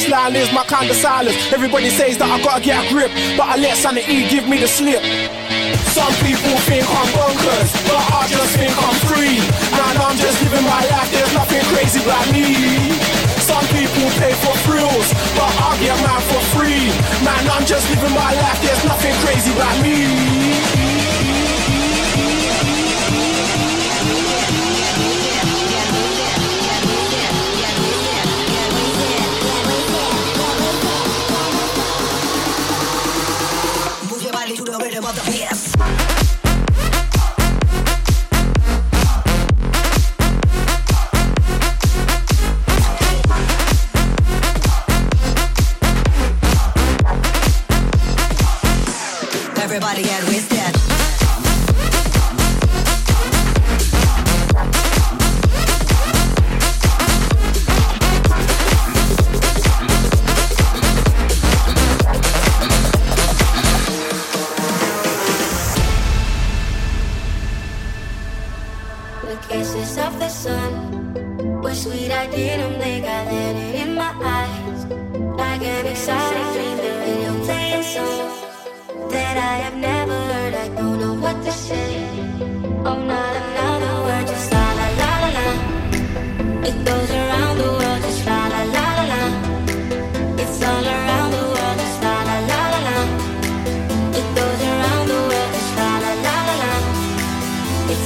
baseline is my kind of silence. Everybody says that I gotta get a grip, but I let sanity give me the slip. Some people think I'm bonkers, but I just think I'm free. And I'm just living my life, there's nothing crazy about me. Some people pay for thrills, but I get mine for free. Man, I'm just living my life, there's nothing crazy about me.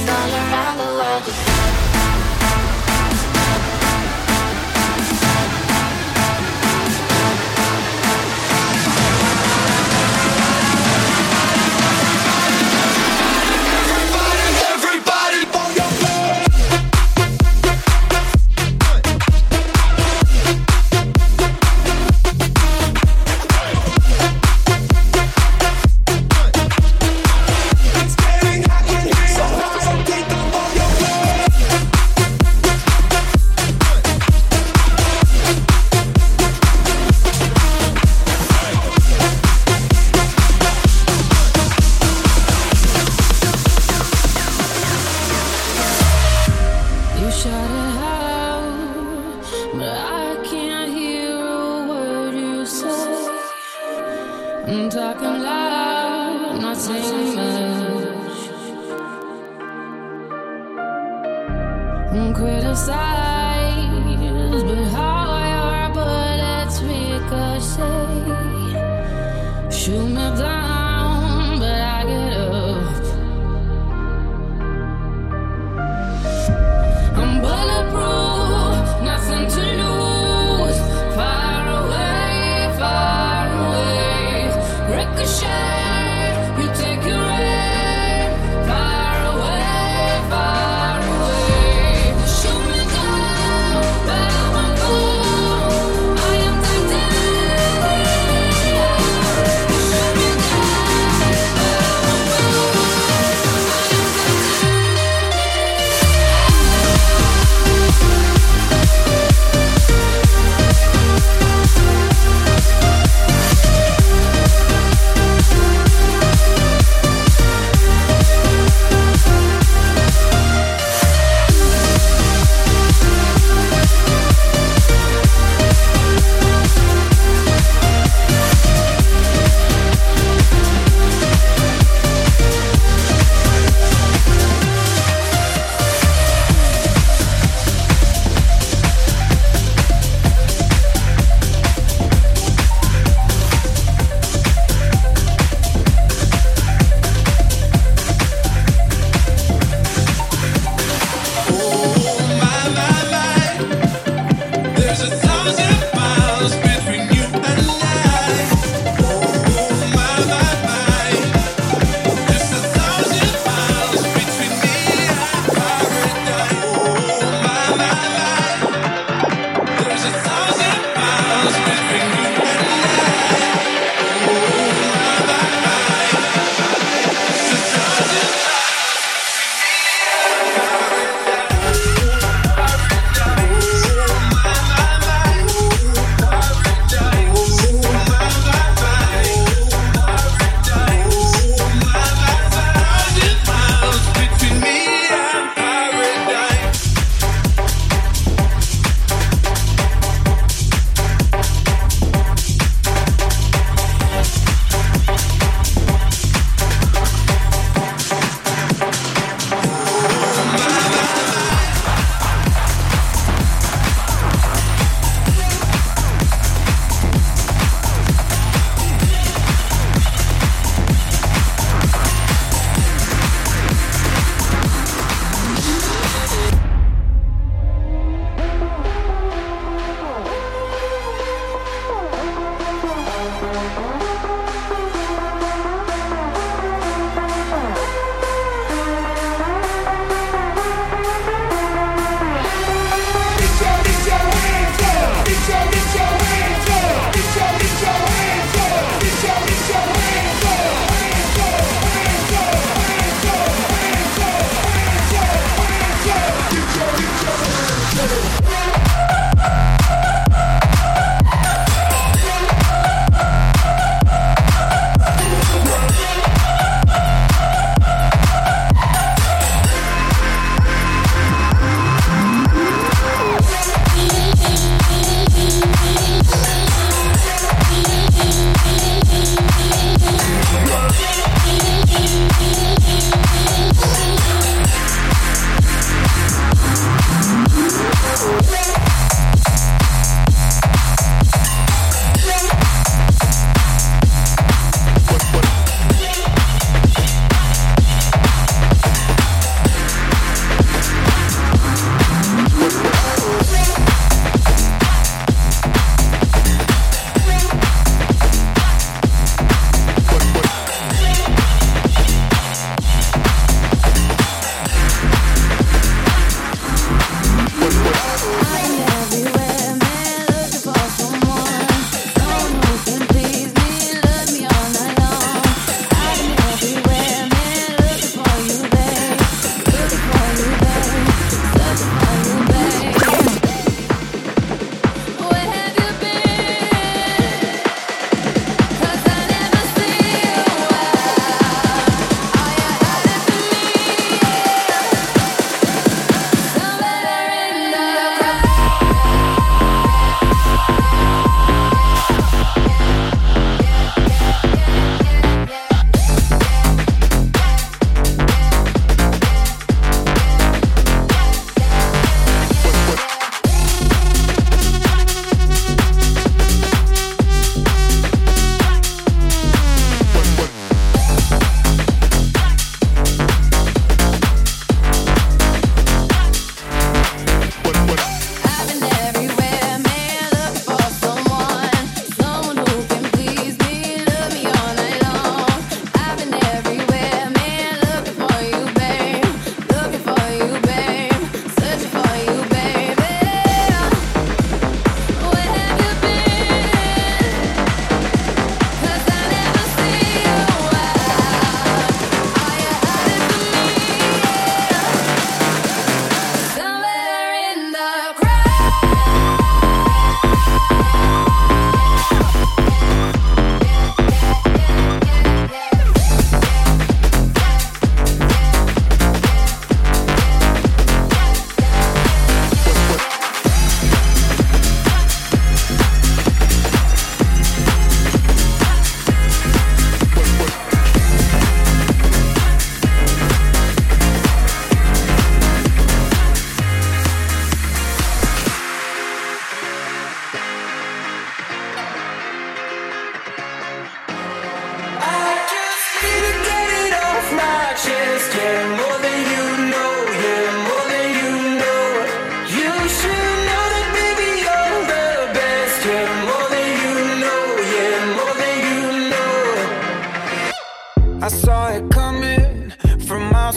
All around the world,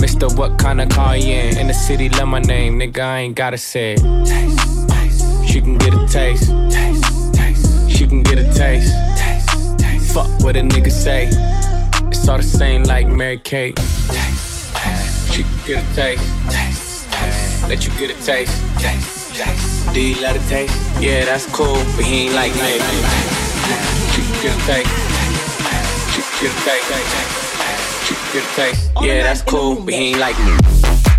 Mister, what kind of car you in? In the city, love my name, nigga, I ain't gotta say it. Taste, taste. She can get a taste. Taste, taste. She can get a taste. Taste, taste. Fuck what a nigga say. It's all the same like Mary Kate. Taste, taste. She can get a taste. Taste, taste. Let you get a taste. Taste, taste. Do you love the taste? Yeah, that's cool, but he ain't like me. She can get a taste. She can get a taste. She get a taste. Yeah, that's cool, but he ain't like me.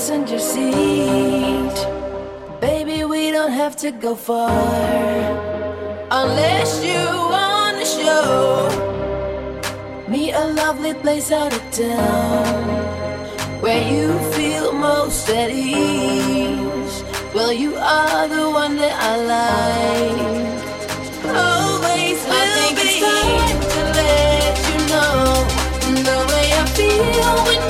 passenger seat. Baby, we don't have to go far. Unless you wanna show me a lovely place out of town where you feel most at ease. Well, you are the one that I like. Always will I think be. it's time to let you know the way I feel when.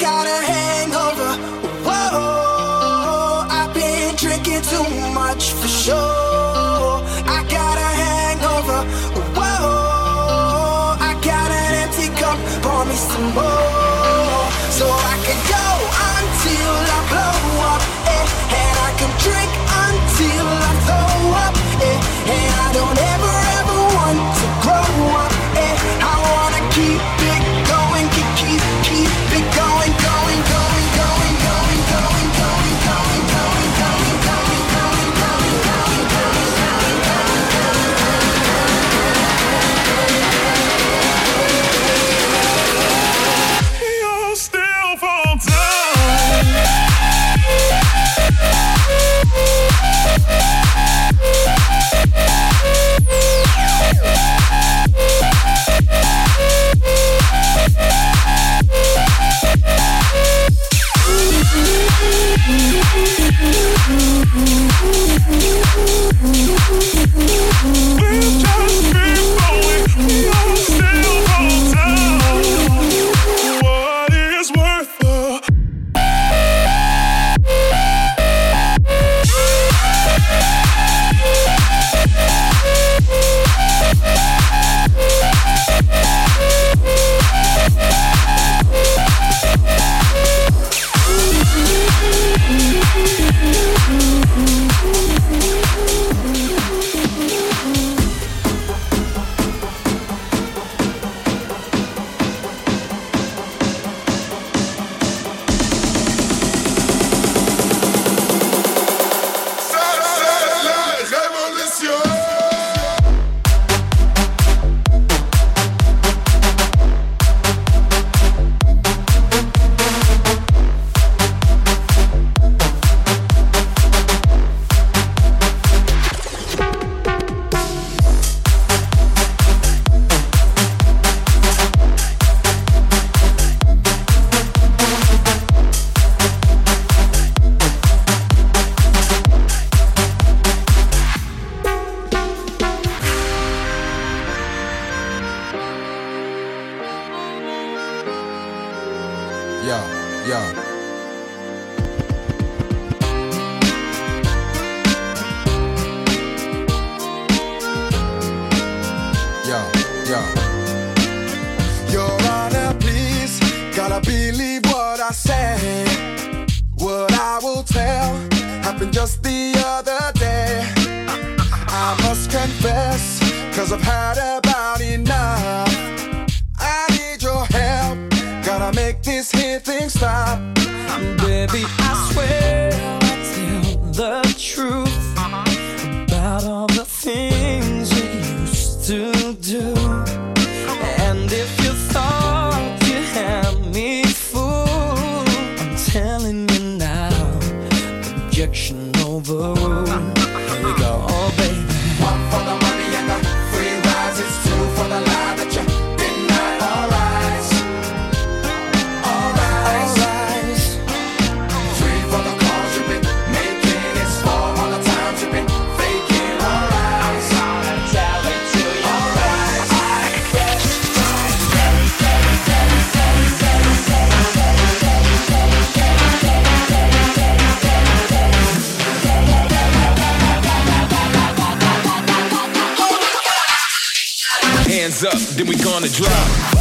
gotta then we gonna drop.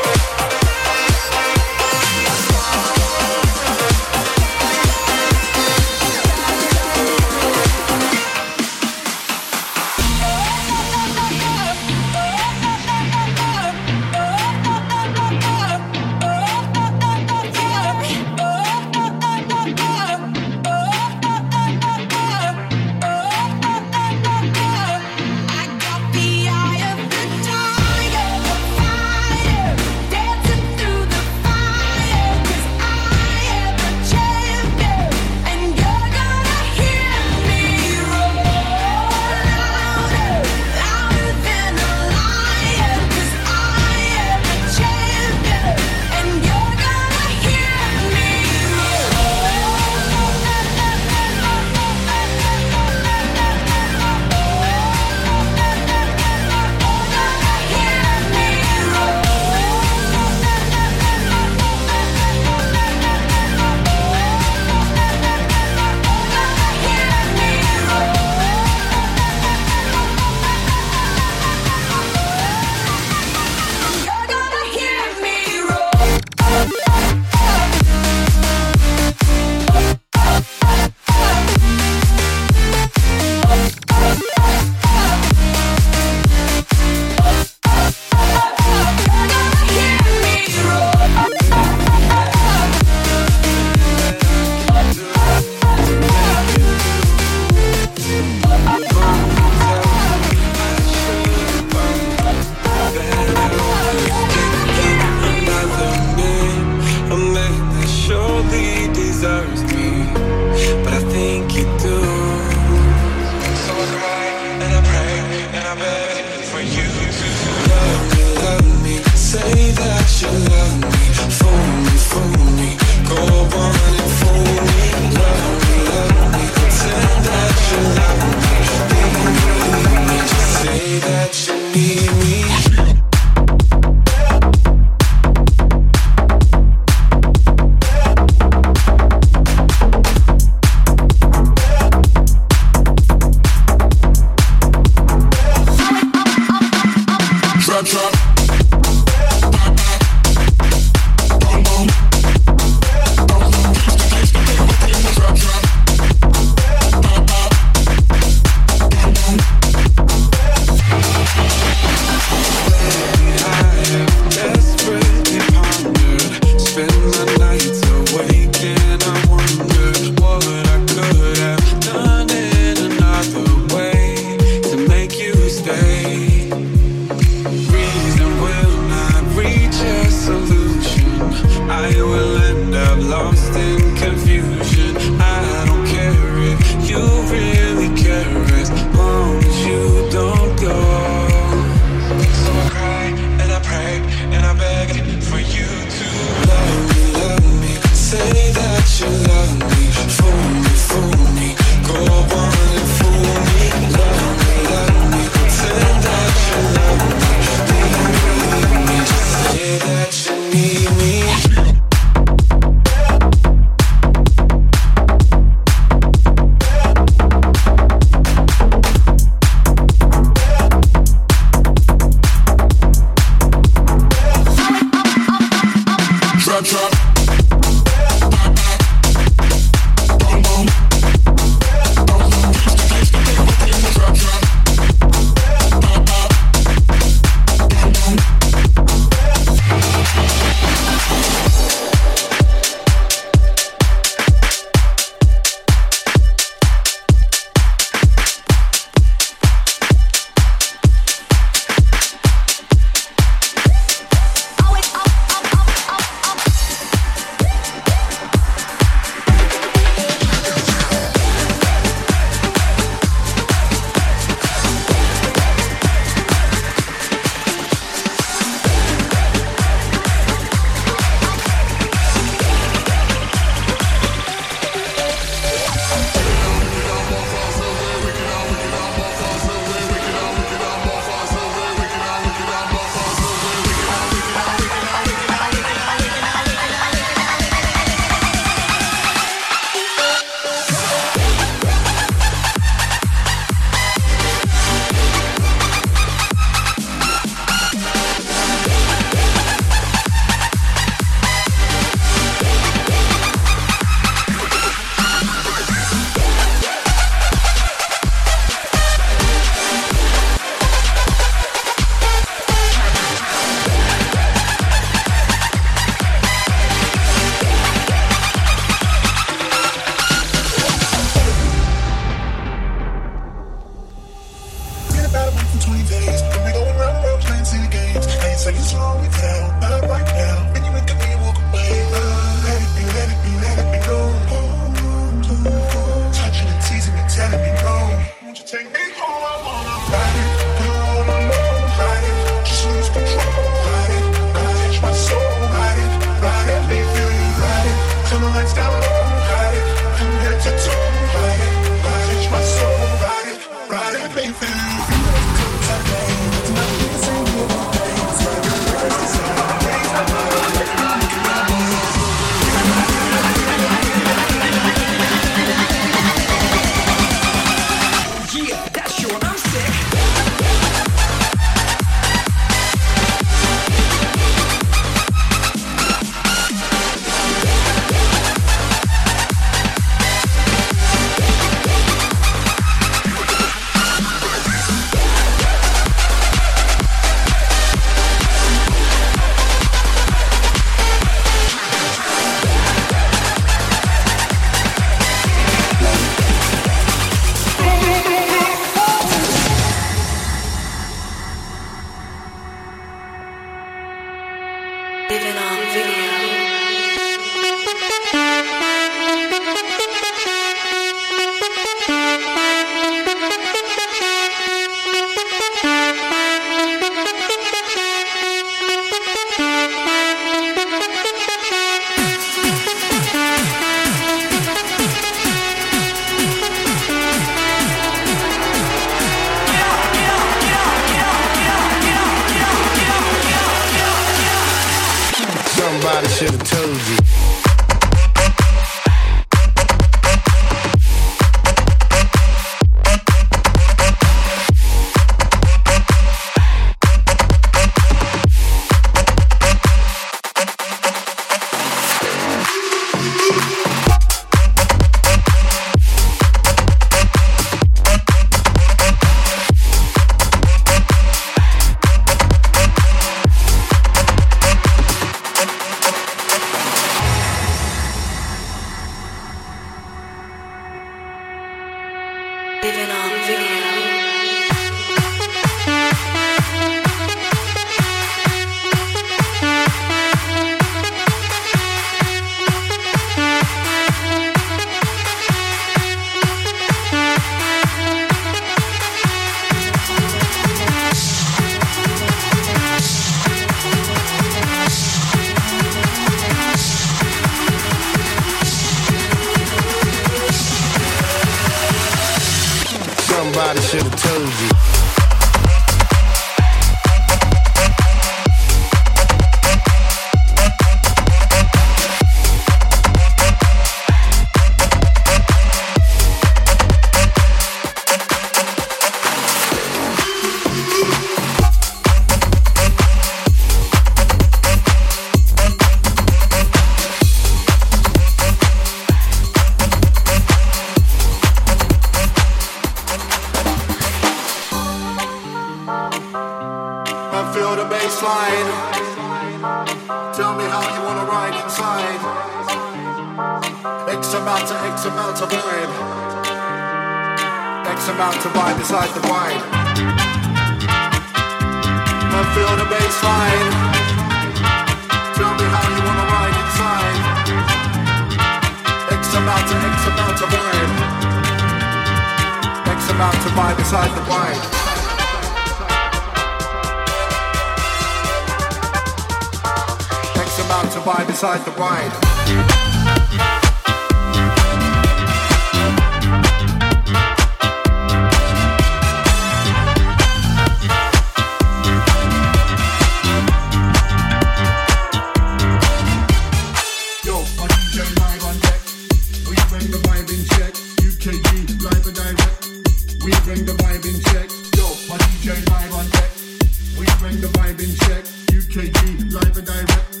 bring the vibe in check. UKG, live and direct.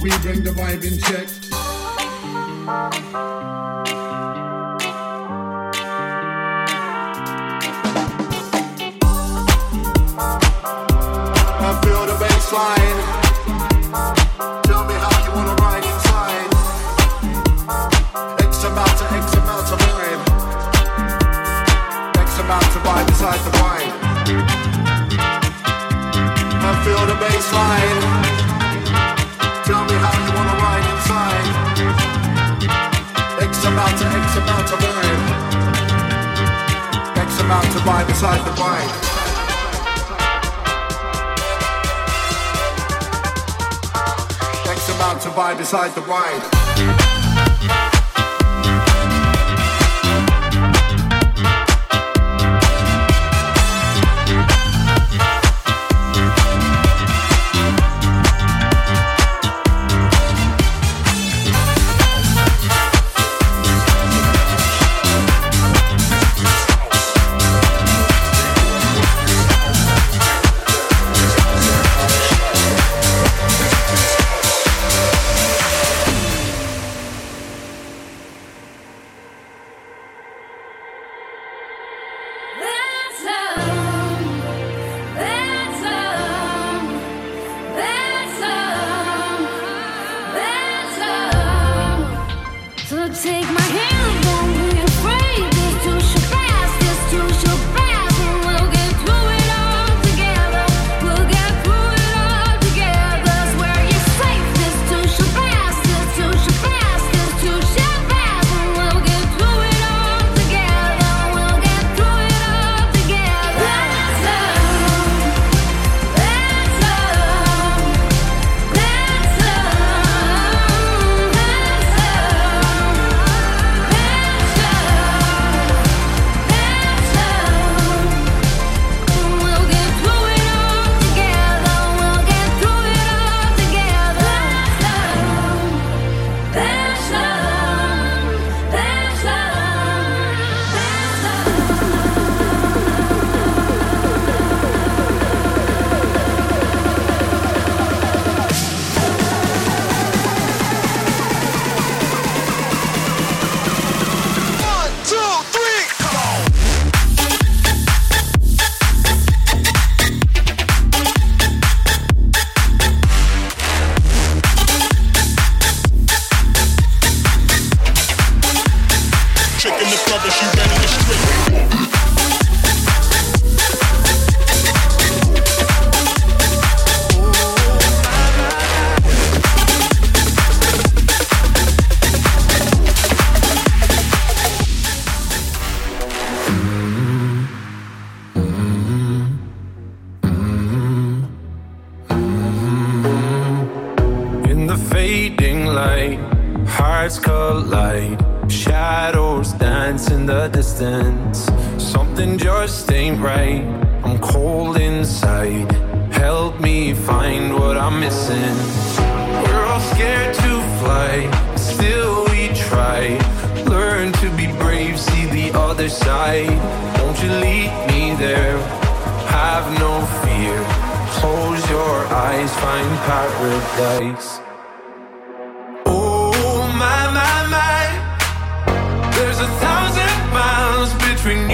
We bring the vibe in check. by beside the wine. To buy beside the wine. Miles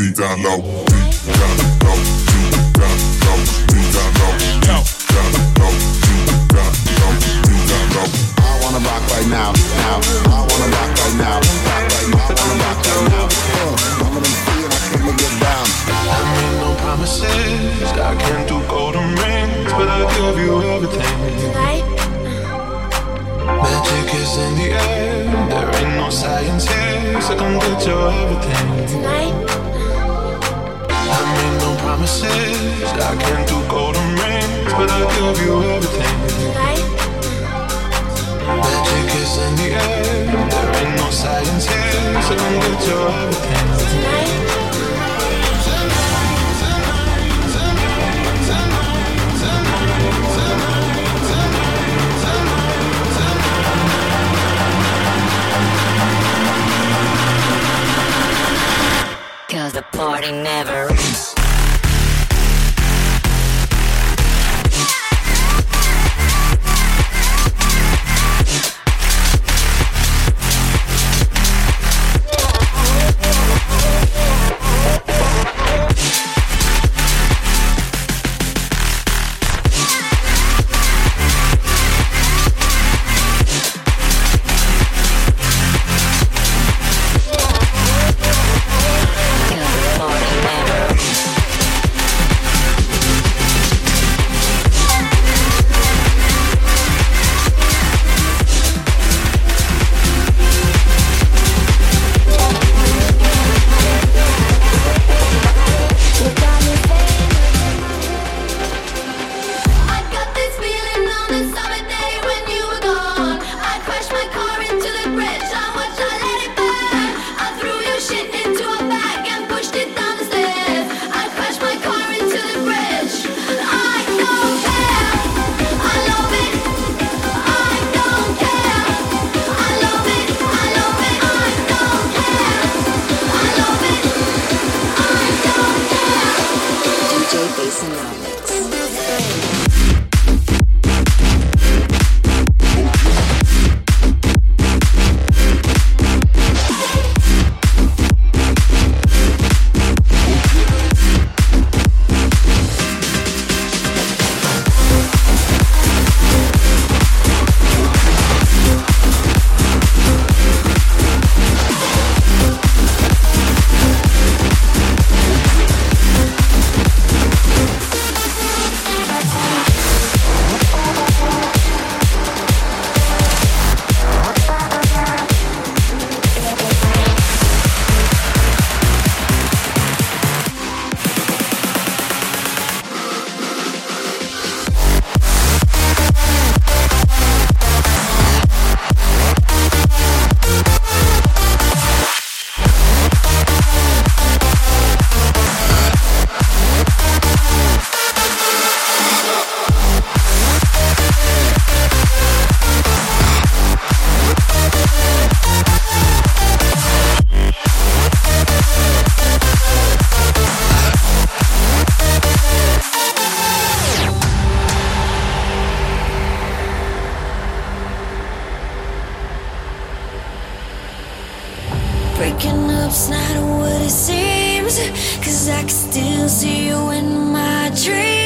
deep down low, deep down low, Cause I can still see you in my dreams.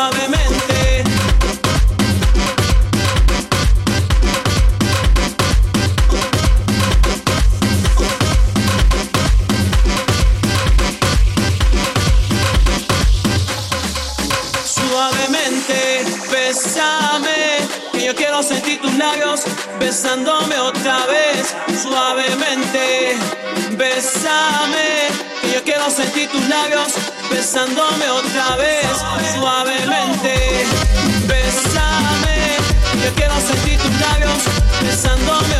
suavemente. Suavemente, besame, que yo quiero sentir tus labios besándome otra vez. Suavemente, besame, que yo quiero sentir tus labios besándome otra vez. Quiero sentir tus labios besándome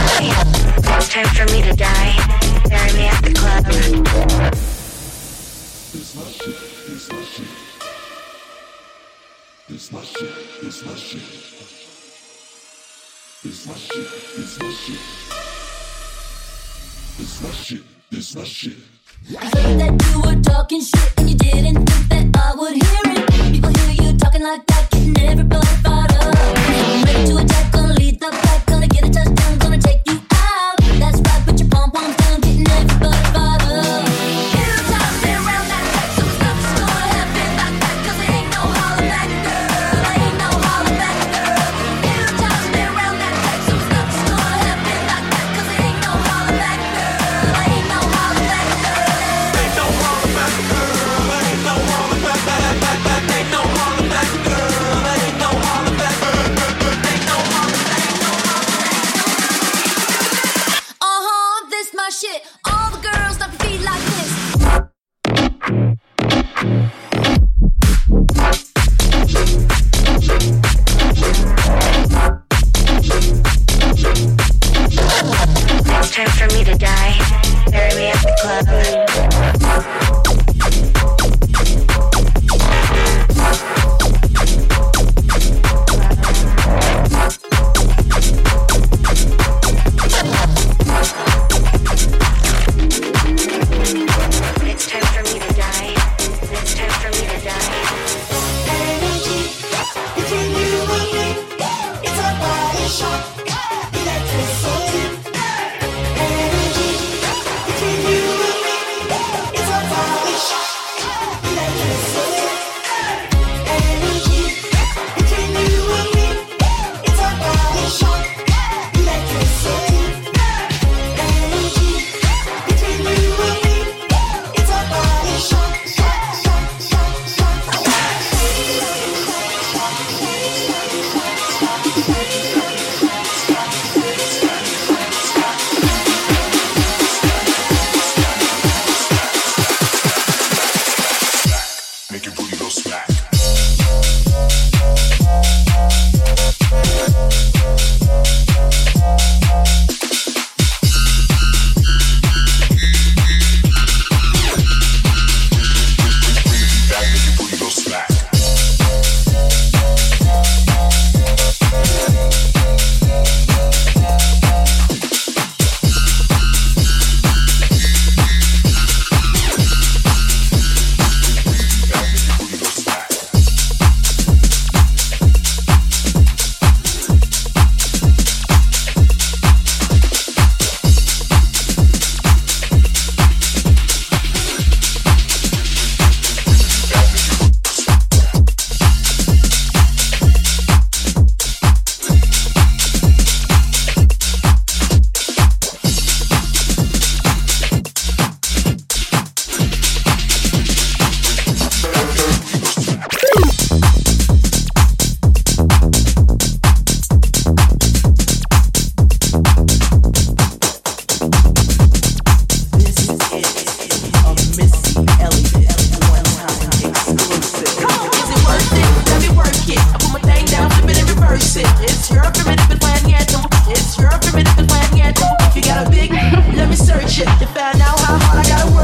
It's time for me to die. Bury me at the club. It's my shit. It's my shit. It's my shit. It's my shit. It's my shit. It's my shit. I heard that you were talking shit and you didn't think that I would hear it. People hear you talking like that, getting everybody fired up. Ready to attack, gonna lead the pack, gonna get a touchdown.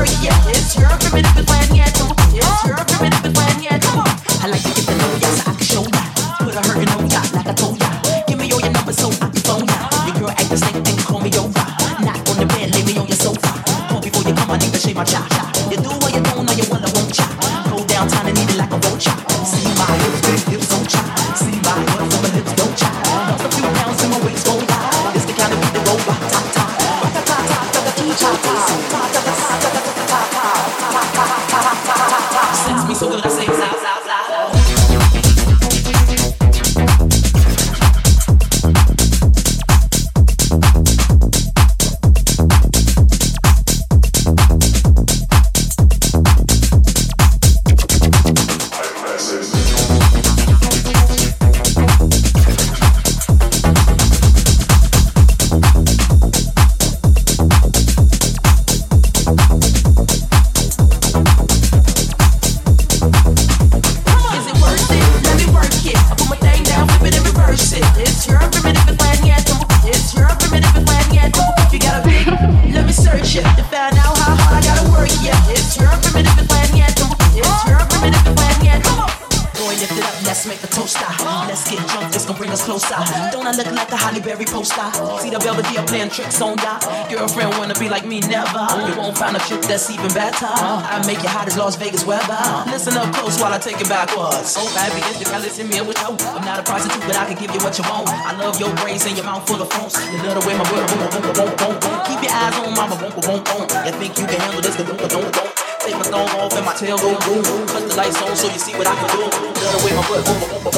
It's your forbidden plan yet. while I take it backwards. so every is the palace in me with you. I'm not a prostitute, but I can give you what you want. I love your braids and your mouth full of phones. You love the way my word, boom, boom, boom, boom, boom. Keep your eyes on mama, boom, boom, boom, boom. You think you can handle this, but don't, don't, don't. Take my thong off and my tail go boom. boom. Cut the lights on so you see what I can do. You Love the way my word, boom, boom, boom, boom.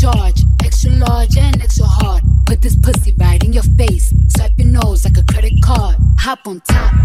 charge, extra large and extra hard. Put this pussy right in your face. Swipe your nose like a credit card. Hop on top.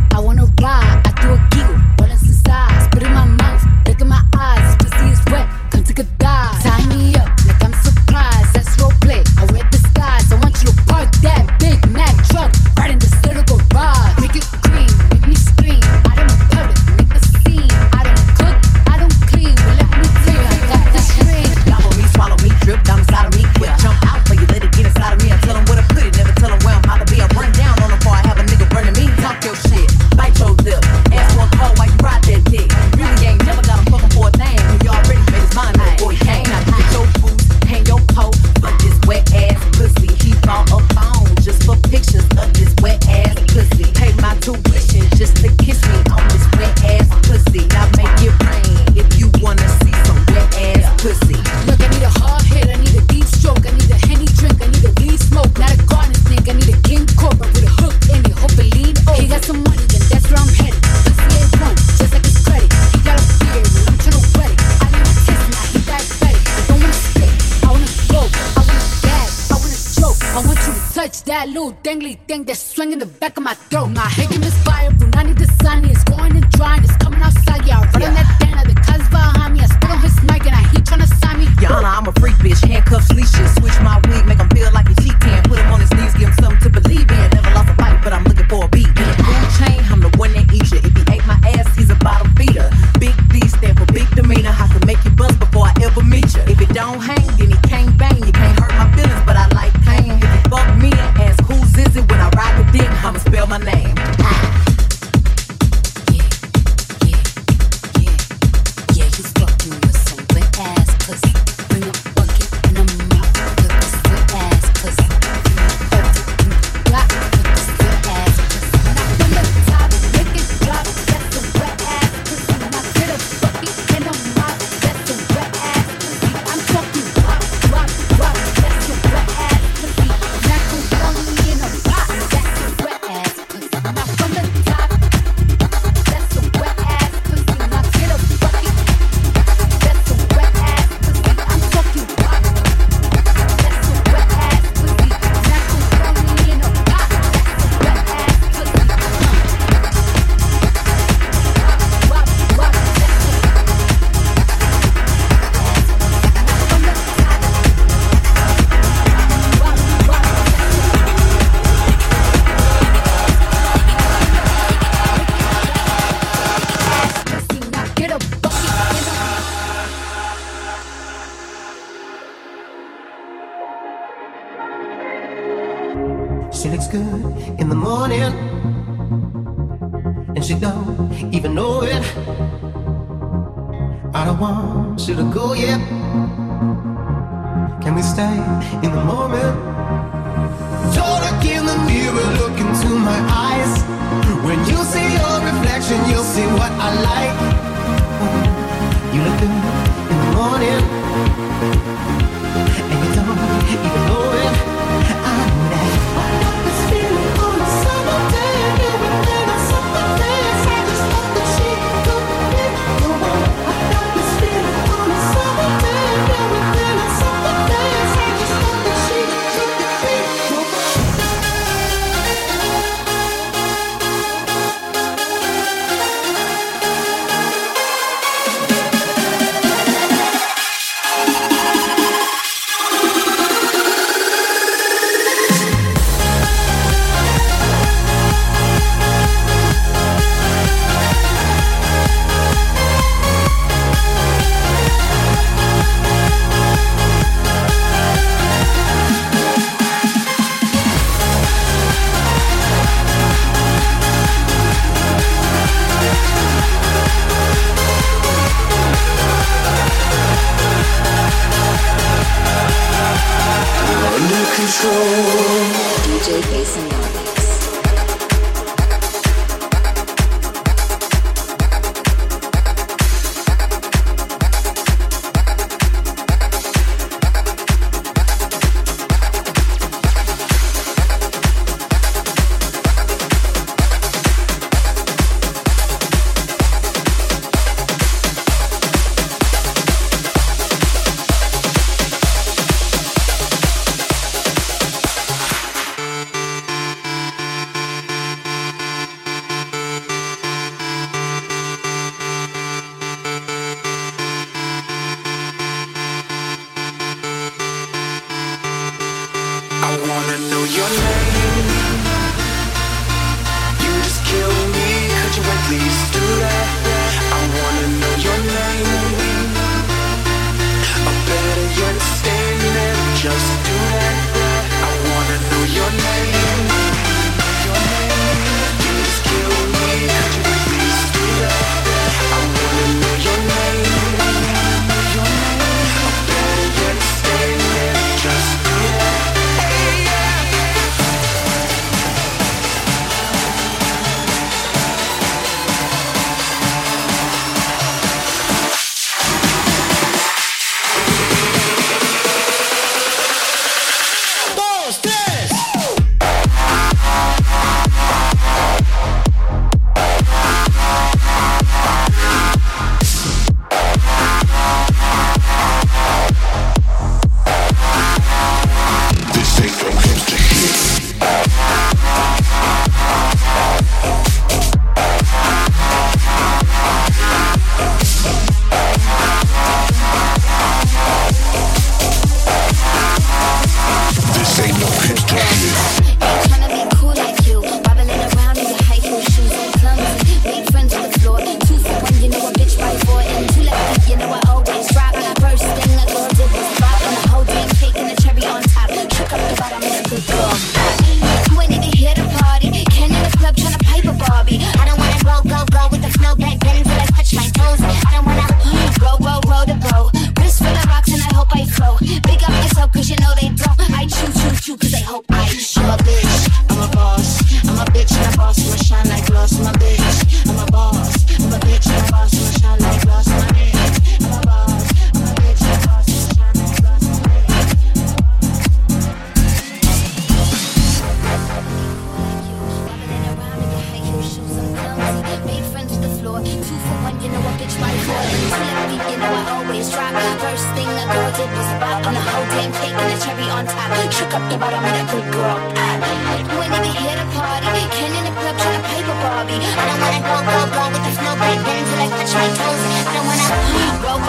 Floor, two for one, you know a bitch by four. Left feet, you know I always drop. First thing a girl did was pop, on the whole damn cake and the cherry on top. Shook up the bottom of that good girl. I, you ain't even here to party, Ken in the club tryna pipe a Barbie. I don't wanna go go go with the flow back then until I touch my toes.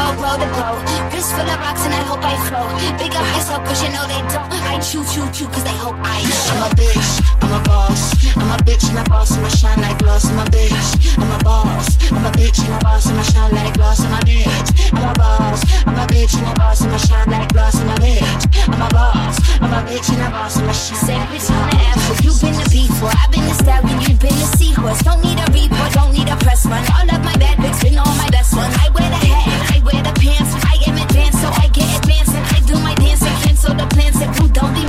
I don't wanna roll roll roll the boat, wrist full of rocks and I hope I flow. Big up yourself 'cause you know they don't. I chew chew chew 'cause they hope I show. I'm a bitch, I'm a boss. I'm a bitch and a boss, and I'ma shine like gloss. I'm a bitch, I'm a boss. I'm a bitch and a boss, and I'ma shine like gloss. I'm a bitch, I'm a boss. I'm a bitch and a boss, and I'ma shine like gloss. I'm a bitch, I'm a boss. I'm a bitch and a boss, and I'ma shine. Say bitch on the app, but you been the beat for. I've been the stallion, you been the seahorse. Don't need a report, don't need a press run. All of my bad bitch been all my best ones. I wear the hat I wear the pants. I am advanced, so I get advanced and I do my dance and cancel the plans. If you don't be